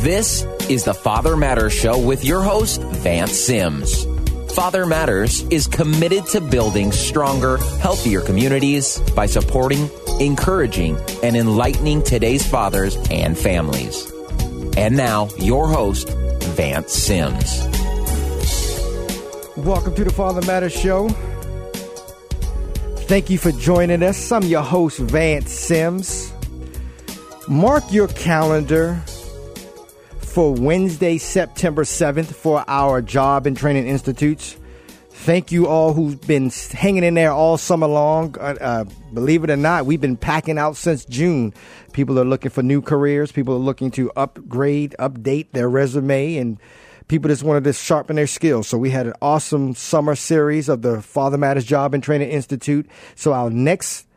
This is the Father Matters Show with your host, Vance Sims. Father Matters is committed to building stronger, healthier communities by supporting, encouraging, and enlightening today's fathers and families. And now, your host, Vance Sims. Welcome to the Father Matters Show. Thank you for joining us. I'm your host, Vance Sims. Mark your calendar for Wednesday, September 7th for our Job and Training Institutes. Thank you all who've been hanging in there all summer long. Uh, uh, believe it or not, we've been packing out since June. People are looking for new careers. People are looking to upgrade, update their resume, and people just wanted to sharpen their skills. So we had an awesome summer series of the Father Matters Job and Training Institute. So our next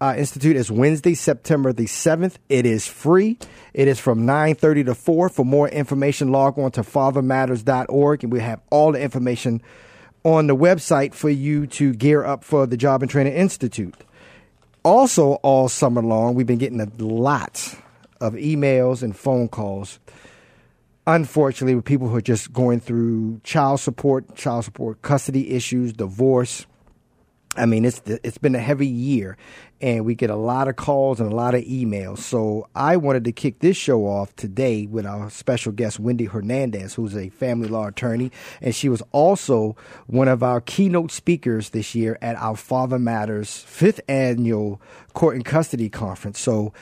uh, institute is Wednesday, September the 7th. It is free. It is from 9.30 to 4. For more information, log on to fathermatters.org and we have all the information on the website for you to gear up for the Job and Training Institute. Also, all summer long, we've been getting a lot of emails and phone calls unfortunately, with people who are just going through child support, child support custody issues, divorce. I mean, it's it's been a heavy year, and we get a lot of calls and a lot of emails. So I wanted to kick this show off today with our special guest, Wendy Hernandez, who's a family law attorney, and she was also one of our keynote speakers this year at our Father Matters fifth annual court and custody conference. So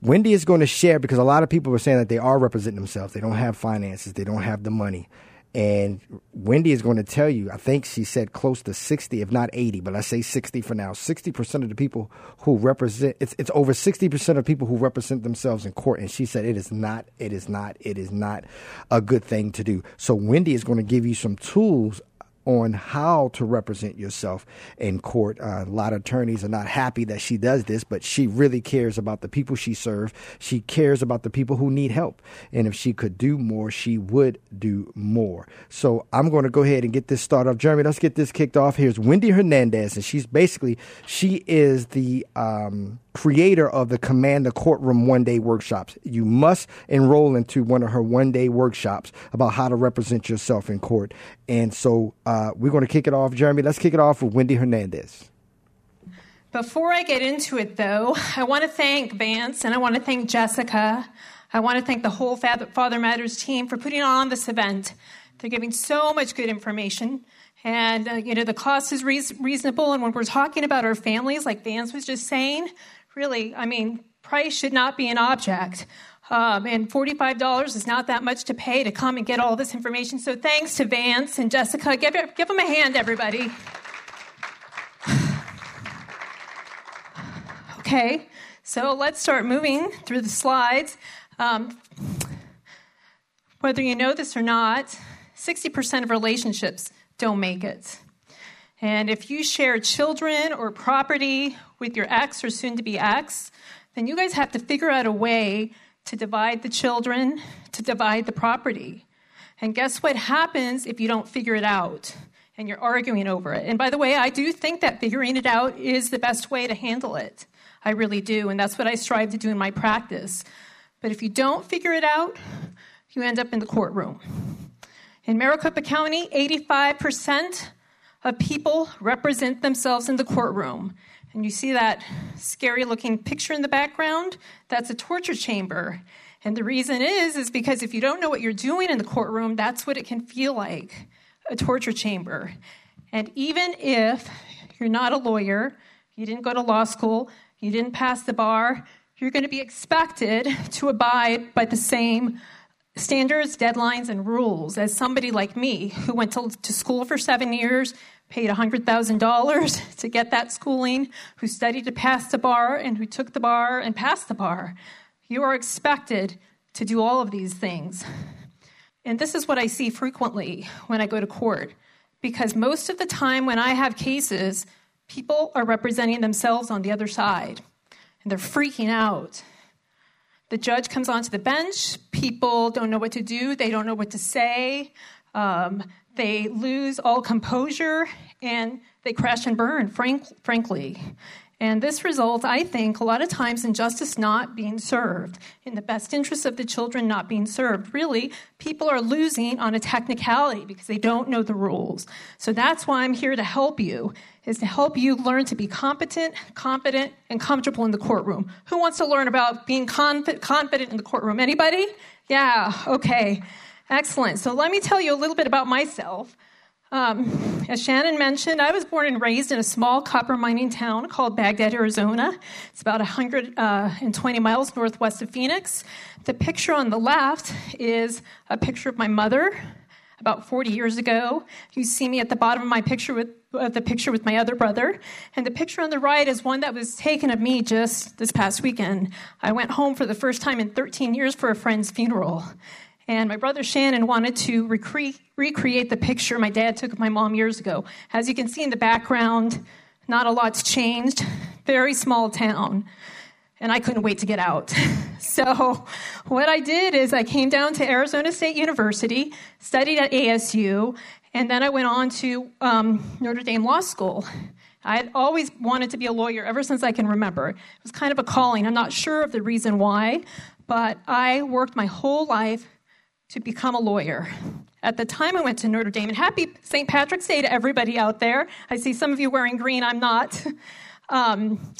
Wendy is going to share because a lot of people are saying that they are representing themselves. They don't have finances. They don't have the money. And Wendy is going to tell you, I think she said close to 60, if not 80, but let's say 60 for now. 60% of the people who represent, it's, it's over 60% of people who represent themselves in court. And she said it is not, it is not, it is not a good thing to do. So Wendy is going to give you some tools on how to represent yourself in court. Uh, a lot of attorneys are not happy that she does this, but she really cares about the people she serves. She cares about the people who need help. And if she could do more, she would do more. So I'm going to go ahead and get this started off. Jeremy, let's get this kicked off. Here's Wendy Hernandez, and she's basically, she is the, um, creator of the Command the Courtroom one day workshops. You must enroll into one of her one day workshops about how to represent yourself in court. And so uh, we're going to kick it off. Jeremy, let's kick it off with Wendy Hernandez. Before I get into it, though, I want to thank Vance and I want to thank Jessica. I want to thank the whole Father Matters team for putting on this event. They're giving so much good information. And, uh, you know, the cost is re- reasonable. And when we're talking about our families, like Vance was just saying, really, I mean, price should not be an object. Um, and $45 is not that much to pay to come and get all this information. So thanks to Vance and Jessica. Give, give them a hand, everybody. okay, so let's start moving through the slides. Um, whether you know this or not, 60% of relationships don't make it. And if you share children or property with your ex or soon to be ex, then you guys have to figure out a way to divide the children, to divide the property. And guess what happens if you don't figure it out and you're arguing over it? And by the way, I do think that figuring it out is the best way to handle it. I really do. And that's what I strive to do in my practice. But if you don't figure it out, you end up in the courtroom. In Maricopa County, 85% of people represent themselves in the courtroom. And you see that scary looking picture in the background? That's a torture chamber. And the reason is is because if you don't know what you're doing in the courtroom, that's what it can feel like, a torture chamber. And even if you're not a lawyer, you didn't go to law school, you didn't pass the bar, you're going to be expected to abide by the same standards, deadlines, and rules as somebody like me who went to, to school for seven years, paid $100,000 to get that schooling, who studied to pass the bar, and who took the bar and passed the bar. You are expected to do all of these things. And this is what I see frequently when I go to court, because most of the time when I have cases, people are representing themselves on the other side, and they're freaking out the judge comes onto the bench. People don't know what to do, they don't know what to say. Um, they lose all composure and they crash and burn, frank, frankly. And this results, I think, a lot of times in justice not being served, in the best interest of the children not being served. Really, people are losing on a technicality because they don't know the rules. So that's why I'm here to help you, is to help you learn to be competent, competent, and comfortable in the courtroom. Who wants to learn about being conf- confident in the courtroom? Anybody? Yeah, okay. Excellent. So let me tell you a little bit about myself. Um, as Shannon mentioned, I was born and raised in a small copper mining town called Bagdad, Arizona. It's about 120 uh, miles northwest of Phoenix. The picture on the left is a picture of my mother about 40 years ago. You see me at the bottom of my picture with the picture with my other brother. And the picture on the right is one that was taken of me just this past weekend. I went home for the first time in 13 years for a friend's funeral. And my brother Shannon wanted to recre- recreate the picture my dad took of my mom years ago. As you can see in the background, not a lot's changed. Very small town. And I couldn't wait to get out. so, what I did is I came down to Arizona State University, studied at ASU, and then I went on to um, Notre Dame Law School. I had always wanted to be a lawyer ever since I can remember. It was kind of a calling. I'm not sure of the reason why, but I worked my whole life to become a lawyer. At the time I went to Notre Dame, and happy St. Patrick's Day to everybody out there. I see some of you wearing green, I'm not. Um,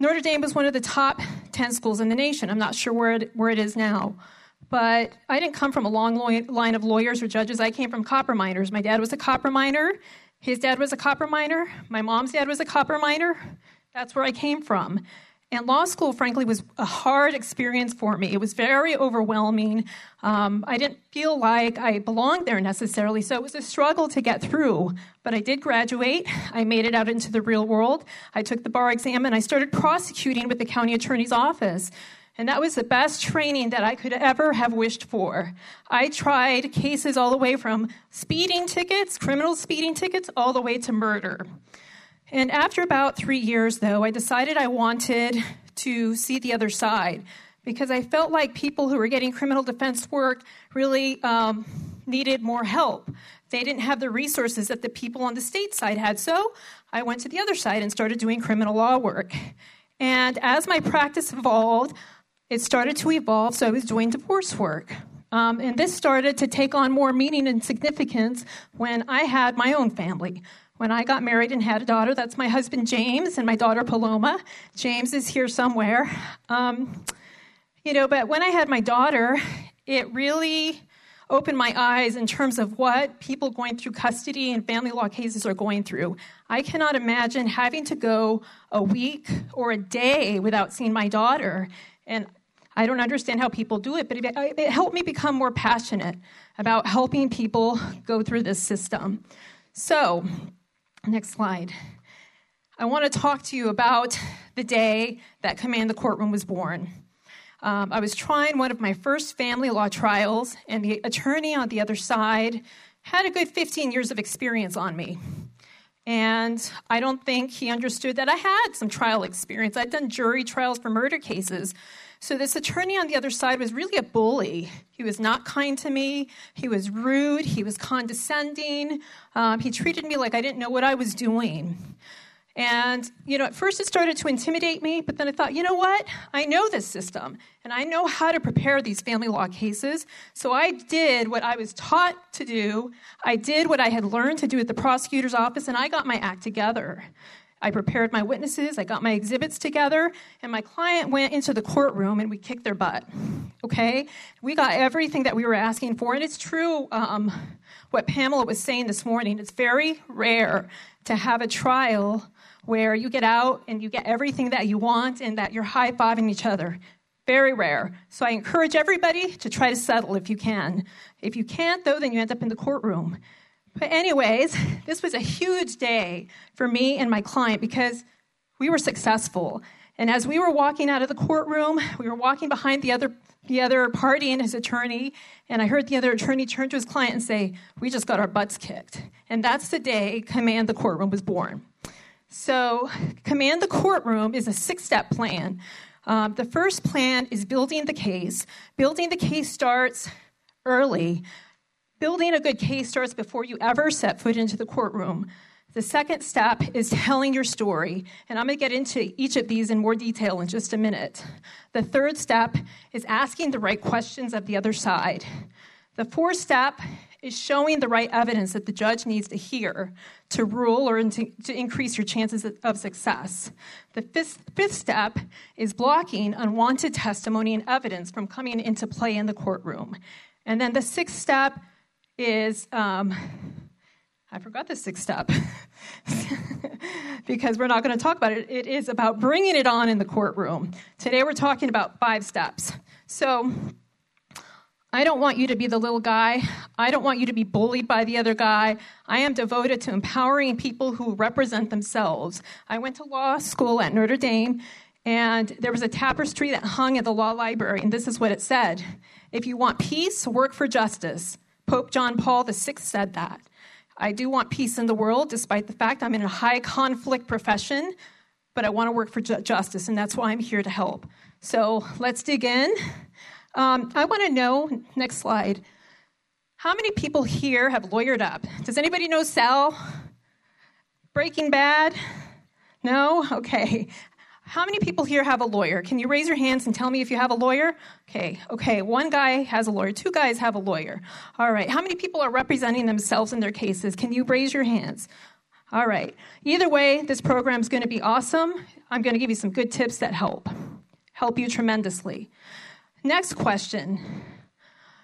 Notre Dame was one of the top 10 schools in the nation. I'm not sure where it, where it is now. But I didn't come from a long line of lawyers or judges. I came from copper miners. My dad was a copper miner. His dad was a copper miner. My mom's dad was a copper miner. That's where I came from. And law school, frankly, was a hard experience for me. It was very overwhelming. Um, I didn't feel like I belonged there necessarily, so it was a struggle to get through. But I did graduate. I made it out into the real world. I took the bar exam and I started prosecuting with the county attorney's office. And that was the best training that I could ever have wished for. I tried cases all the way from speeding tickets, criminal speeding tickets, all the way to murder. And after about three years, though, I decided I wanted to see the other side because I felt like people who were getting criminal defense work really um, needed more help. They didn't have the resources that the people on the state side had. So I went to the other side and started doing criminal law work. And as my practice evolved, it started to evolve, so I was doing divorce work. Um, and this started to take on more meaning and significance when I had my own family when I got married and had a daughter. That's my husband James and my daughter Paloma. James is here somewhere. Um, you know, but when I had my daughter, it really opened my eyes in terms of what people going through custody and family law cases are going through. I cannot imagine having to go a week or a day without seeing my daughter. And I don't understand how people do it, but it, helped me become more passionate about helping people go through this system. So, Next slide. I want to talk to you about the day that Command the Courtroom was born. Um, I was trying one of my first family law trials, and the attorney on the other side had a good 15 years of experience on me. And I don't think he understood that I had some trial experience. I'd done jury trials for murder cases, so, this attorney on the other side was really a bully. He was not kind to me. He was rude. He was condescending. Um, he treated me like I didn't know what I was doing. And, you know, at first it started to intimidate me, but then I thought, you know what? I know this system and I know how to prepare these family law cases. So I did what I was taught to do. I did what I had learned to do at the prosecutor's office and I got my act together. I prepared my witnesses, I got my exhibits together, and my client went into the courtroom and we kicked their butt. Okay? We got everything that we were asking for, and it's true um, what Pamela was saying this morning. It's very rare to have a trial where you get out and you get everything that you want and that you're high fiving each other. Very rare. So I encourage everybody to try to settle if you can. If you can't, though, then you end up in the courtroom. But, anyways, this was a huge day for me and my client because we were successful. And as we were walking out of the courtroom, we were walking behind the other, the other party and his attorney, and I heard the other attorney turn to his client and say, We just got our butts kicked. And that's the day Command the Courtroom was born. So, Command the Courtroom is a six step plan. Um, the first plan is building the case. Building the case starts early Building a good case starts before you ever set foot into the courtroom. The second step is telling your story, and I'm going to get into each of these in more detail in just a minute. The third step is asking the right questions of the other side. The fourth step is showing the right evidence that the judge needs to hear to rule or to, to increase your chances of success. The fifth, fifth step is blocking unwanted testimony and evidence from coming into play in the courtroom. And then the sixth step is um, I forgot the sixth step because we're not going to talk about it. It is about bringing it on in the courtroom. Today we're talking about five steps. So I don't want you to be the little guy. I don't want you to be bullied by the other guy. I am devoted to empowering people who represent themselves. I went to law school at Notre Dame, and there was a tapestry that hung at the law library, and this is what it said If you want peace, work for justice. Pope John Paul VI said that. I do want peace in the world, despite the fact I'm in a high conflict profession, but I want to work for ju- justice, and that's why I'm here to help. So let's dig in. Um, I want to know, next slide, how many people here have lawyered up? Does anybody know Saul? Breaking Bad? No? Okay. How many people here have a lawyer? Can you raise your hands and tell me if you have a lawyer? Okay, okay. One guy has a lawyer. Two guys have a lawyer. All right. How many people are representing themselves in their cases? Can you raise your hands? All right. Either way, this program is going to be awesome. I'm going to give you some good tips that help, help you tremendously. Next question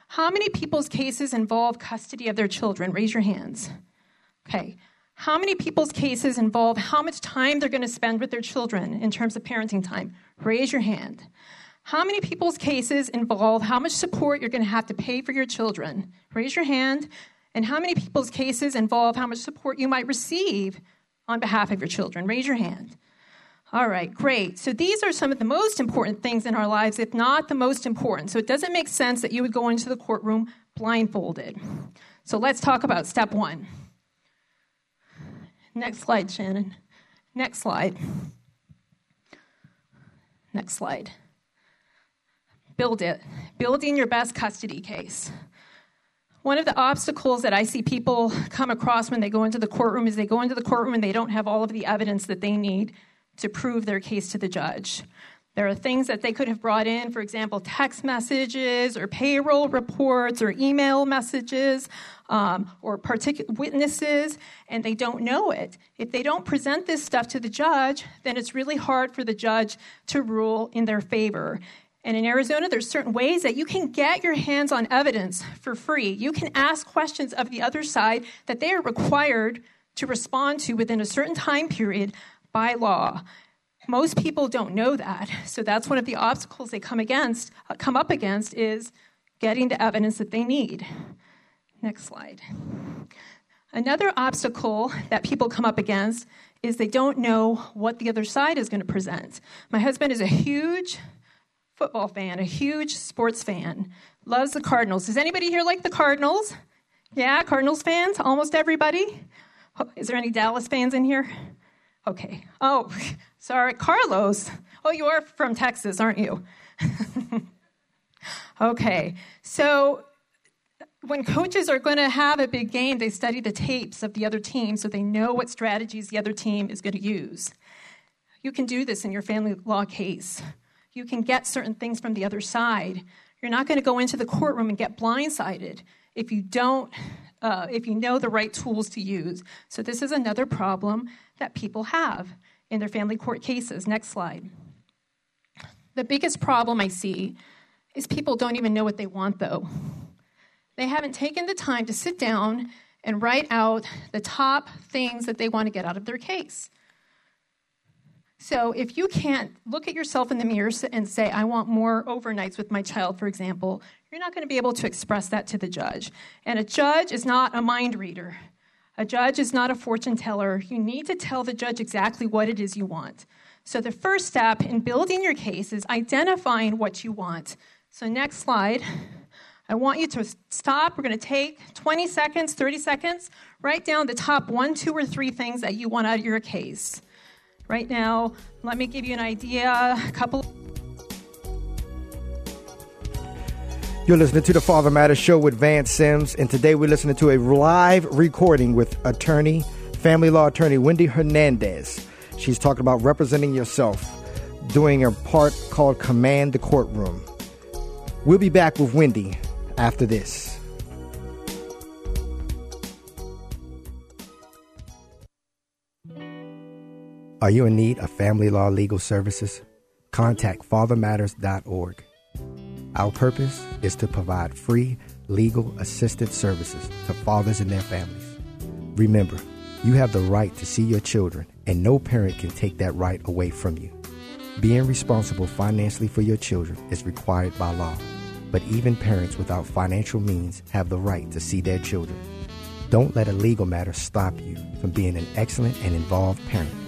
How many people's cases involve custody of their children? Raise your hands. Okay. How many people's cases involve how much time they're going to spend with their children in terms of parenting time? Raise your hand. How many people's cases involve how much support you're going to have to pay for your children? Raise your hand. And how many people's cases involve how much support you might receive on behalf of your children? Raise your hand. All right, great. So these are some of the most important things in our lives, if not the most important. So it doesn't make sense that you would go into the courtroom blindfolded. So let's talk about step one. Next slide, Shannon. Next slide. Next slide. Build it. Building your best custody case. One of the obstacles that I see people come across when they go into the courtroom is they go into the courtroom and they don't have all of the evidence that they need to prove their case to the judge. There are things that they could have brought in, for example, text messages or payroll reports or email messages um, or particular witnesses, and they don't know it. If they don't present this stuff to the judge, then it's really hard for the judge to rule in their favor. And in Arizona, there's certain ways that you can get your hands on evidence for free. You can ask questions of the other side that they are required to respond to within a certain time period by law. Most people don't know that. So that's one of the obstacles they come against, uh, come up against is getting the evidence that they need. Next slide. Another obstacle that people come up against is they don't know what the other side is going to present. My husband is a huge football fan, a huge sports fan, loves the Cardinals. Does anybody here like the Cardinals? Yeah, Cardinals fans? Almost everybody? Is there any Dallas fans in here? Okay. Oh, sorry. Carlos. Oh, you are from Texas, aren't you? okay. So when coaches are going to have a big game, they study the tapes of the other team so they know what strategies the other team is going to use. You can do this in your family law case. You can get certain things from the other side. You're not going to go into the courtroom and get blindsided if you don't uh, if you know the right tools to use. So, this is another problem that people have in their family court cases. Next slide. The biggest problem I see is people don't even know what they want, though. They haven't taken the time to sit down and write out the top things that they want to get out of their case. So if you can't look at yourself in the mirror and say, I want more overnights with my child, for example, you're not going to be able to express that to the judge. And a judge is not a mind reader. A judge is not a fortune teller. You need to tell the judge exactly what it is you want. So the first step in building your case is identifying what you want. So next slide. I want you to stop. We're going to take 20 seconds, 30 seconds. Write down the top one, two, or three things that you want out of your case. Right now, let me give you an idea. A couple. You're listening to the Father Matters Show with Vance Sims, and today we're listening to a live recording with attorney family law attorney Wendy Hernandez. She's talking about representing yourself, doing a part called Command the Courtroom. We'll be back with Wendy after this. Are you in need of family law legal services? Contact fathermatters.org. Our purpose is to provide free legal assistance services to fathers and their families. Remember, you have the right to see your children, and no parent can take that right away from you. Being responsible financially for your children is required by law, but even parents without financial means have the right to see their children. Don't let a legal matter stop you from being an excellent and involved parent.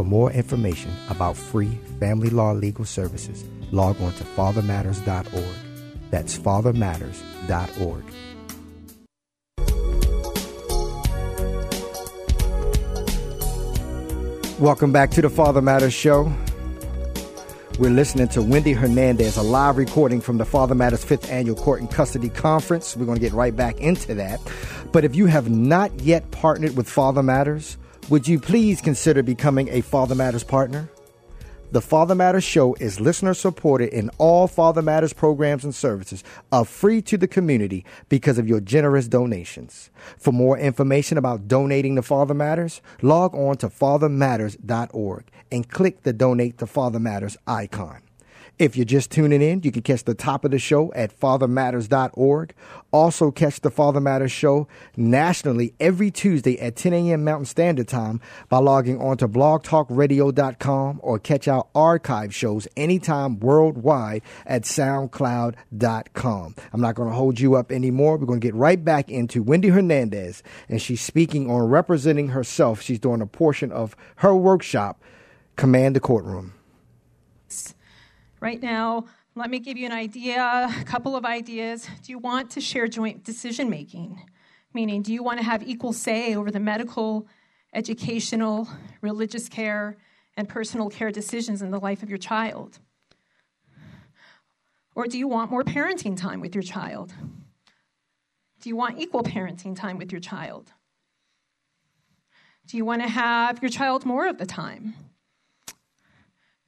For more information about free family law legal services, log on to fathermatters.org. That's fathermatters.org. Welcome back to the Father Matters Show. We're listening to Wendy Hernandez, a live recording from the Father Matters fifth annual court and custody conference. We're going to get right back into that. But if you have not yet partnered with Father Matters, would you please consider becoming a Father Matters partner? The Father Matters Show is listener supported in all Father Matters programs and services are free to the community because of your generous donations. For more information about donating to Father Matters, log on to fathermatters.org and click the Donate to Father Matters icon. If you're just tuning in, you can catch the top of the show at fathermatters.org. Also, catch the Father Matters show nationally every Tuesday at 10 a.m. Mountain Standard Time by logging on to blogtalkradio.com or catch our archive shows anytime worldwide at soundcloud.com. I'm not going to hold you up anymore. We're going to get right back into Wendy Hernandez, and she's speaking on representing herself. She's doing a portion of her workshop, Command the Courtroom. Right now, let me give you an idea, a couple of ideas. Do you want to share joint decision making? Meaning, do you want to have equal say over the medical, educational, religious care, and personal care decisions in the life of your child? Or do you want more parenting time with your child? Do you want equal parenting time with your child? Do you want to have your child more of the time?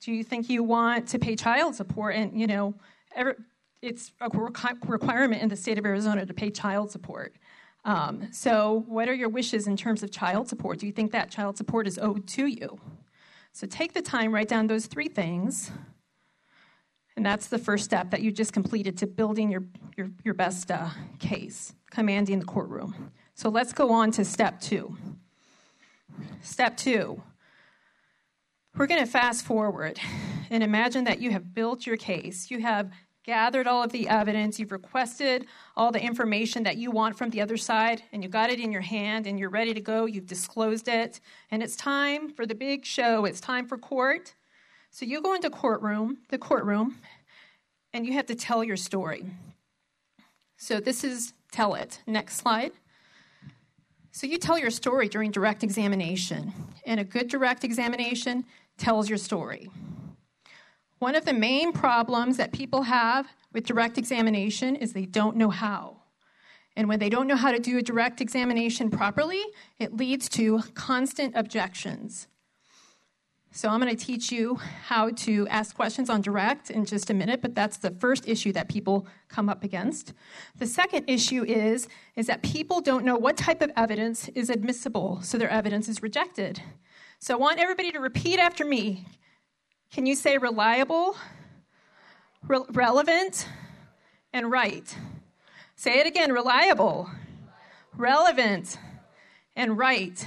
Do you think you want to pay child support? And, you know, every, it's a requirement in the state of Arizona to pay child support. Um, so, what are your wishes in terms of child support? Do you think that child support is owed to you? So, take the time, write down those three things. And that's the first step that you just completed to building your, your, your best uh, case, commanding the courtroom. So, let's go on to step two. Step two we're going to fast forward and imagine that you have built your case. You have gathered all of the evidence, you've requested all the information that you want from the other side, and you got it in your hand and you're ready to go. You've disclosed it, and it's time for the big show. It's time for court. So you go into courtroom, the courtroom, and you have to tell your story. So this is tell it. Next slide. So you tell your story during direct examination. And a good direct examination tells your story. One of the main problems that people have with direct examination is they don't know how. And when they don't know how to do a direct examination properly, it leads to constant objections. So, I'm going to teach you how to ask questions on direct in just a minute, but that's the first issue that people come up against. The second issue is, is that people don't know what type of evidence is admissible, so their evidence is rejected. So I want everybody to repeat after me. Can you say reliable, re- relevant, and right? Say it again reliable, relevant, and right.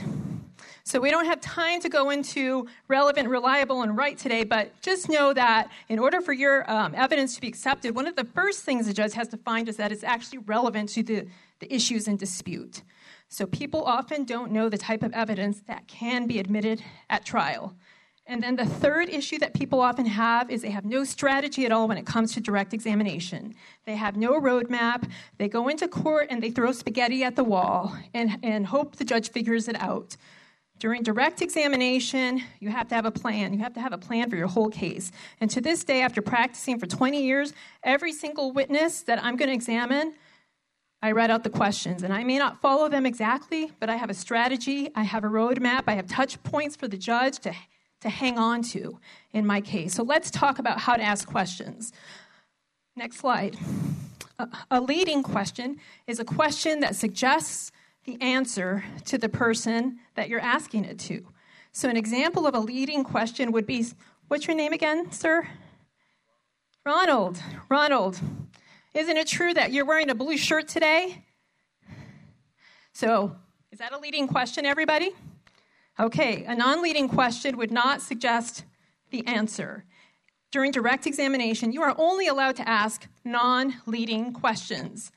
So we don't have time to go into relevant, reliable, and right today, but just know that in order for your um, evidence to be accepted, one of the first things the judge has to find is that it's actually relevant to the, the issues in dispute. So people often don't know the type of evidence that can be admitted at trial. And then the third issue that people often have is they have no strategy at all when it comes to direct examination. They have no roadmap. They go into court and they throw spaghetti at the wall and, and hope the judge figures it out. During direct examination, you have to have a plan. You have to have a plan for your whole case. And to this day, after practicing for 20 years, every single witness that I'm going to examine, I read out the questions, and I may not follow them exactly, but I have a strategy, I have a roadmap, I have touch points for the judge to, to hang on to in my case. So let's talk about how to ask questions. Next slide. A, a leading question is a question that suggests the answer to the person that you're asking it to. So, an example of a leading question would be What's your name again, sir? Ronald. Ronald. Isn't it true that you're wearing a blue shirt today? So, is that a leading question, everybody? Okay, a non leading question would not suggest the answer. During direct examination, you are only allowed to ask non leading questions.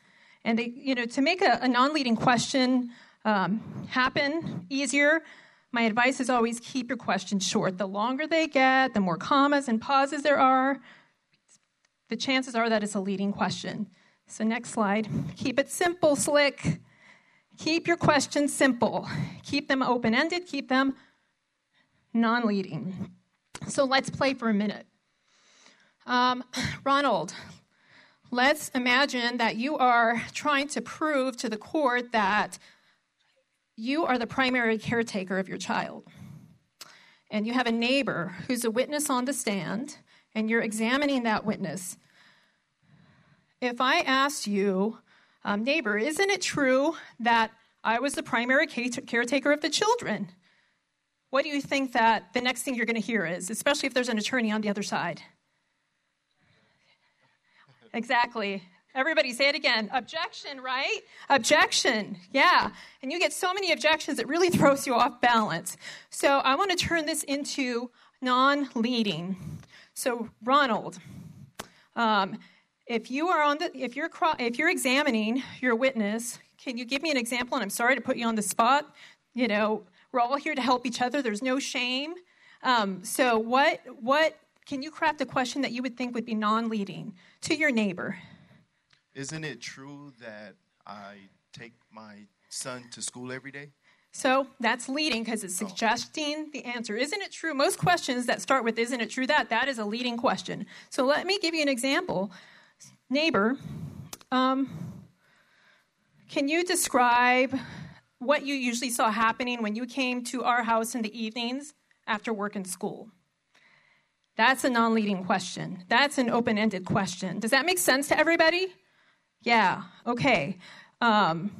And they, you know, to make a, a non leading question um, happen easier, my advice is always keep your questions short. The longer they get, the more commas and pauses there are, the chances are that it's a leading question. So, next slide. Keep it simple, slick. Keep your questions simple. Keep them open ended, keep them non leading. So, let's play for a minute. Um, Ronald, let's imagine that you are trying to prove to the court that you are the primary caretaker of your child. And you have a neighbor who's a witness on the stand and you're examining that witness, if I asked you, um, neighbor, isn't it true that I was the primary caretaker of the children? What do you think that the next thing you're going to hear is, especially if there's an attorney on the other side? Exactly. Everybody say it again. Objection, right? Objection. Yeah. And you get so many objections, it really throws you off balance. So I want to turn this into non leading. So, Ronald, um, if you are on the, if you're if you're examining your witness, can you give me an example? And I'm sorry to put you on the spot. You know, we're all here to help each other. There's no shame. Um, so, what what can you craft a question that you would think would be non-leading to your neighbor? Isn't it true that I take my son to school every day? So that's leading because it's suggesting the answer. Isn't it true? Most questions that start with isn't it true that, that is a leading question. So let me give you an example. Neighbor, um, can you describe what you usually saw happening when you came to our house in the evenings after work and school? That's a non leading question. That's an open ended question. Does that make sense to everybody? Yeah, okay. Um,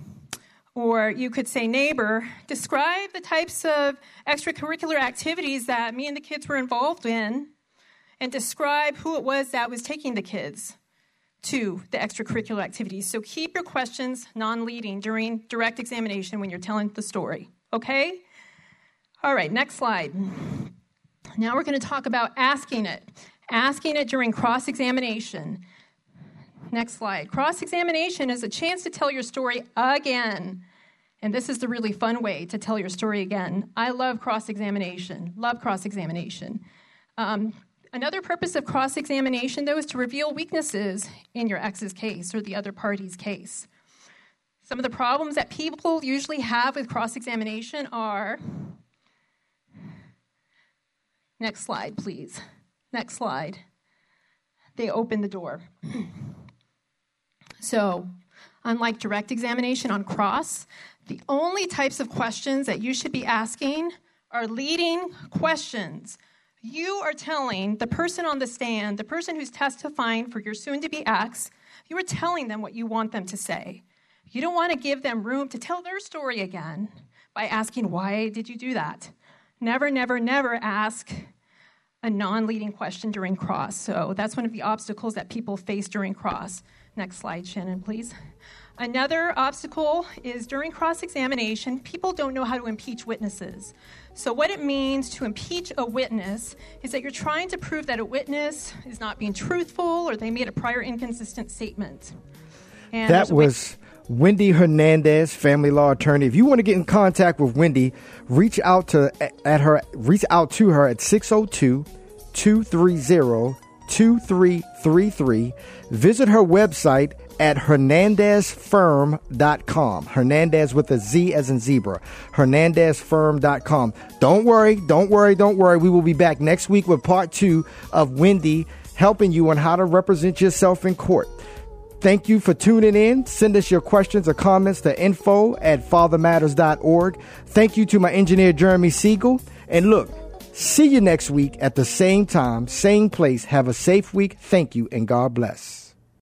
or you could say, neighbor, describe the types of extracurricular activities that me and the kids were involved in, and describe who it was that was taking the kids to the extracurricular activities. So keep your questions non leading during direct examination when you're telling the story, okay? All right, next slide. Now we're going to talk about asking it, asking it during cross examination. Next slide. Cross examination is a chance to tell your story again. And this is the really fun way to tell your story again. I love cross examination, love cross examination. Um, another purpose of cross examination, though, is to reveal weaknesses in your ex's case or the other party's case. Some of the problems that people usually have with cross examination are next slide, please. Next slide. They open the door. so, unlike direct examination on cross, the only types of questions that you should be asking are leading questions. You are telling the person on the stand, the person who's testifying for your soon to be ex, you are telling them what you want them to say. You don't want to give them room to tell their story again by asking, Why did you do that? Never, never, never ask a non leading question during cross. So that's one of the obstacles that people face during cross. Next slide, Shannon, please. Another obstacle is during cross examination, people don't know how to impeach witnesses. So, what it means to impeach a witness is that you're trying to prove that a witness is not being truthful or they made a prior inconsistent statement. And that was Wendy Hernandez, family law attorney. If you want to get in contact with Wendy, reach out to at her reach out to her at 602 230 2333. Visit her website at hernandezfirm.com. Hernandez with a Z as in zebra. Hernandezfirm.com. Don't worry, don't worry, don't worry. We will be back next week with part two of Wendy helping you on how to represent yourself in court. Thank you for tuning in. Send us your questions or comments to info at fathermatters.org. Thank you to my engineer, Jeremy Siegel. And look, see you next week at the same time, same place. Have a safe week. Thank you and God bless.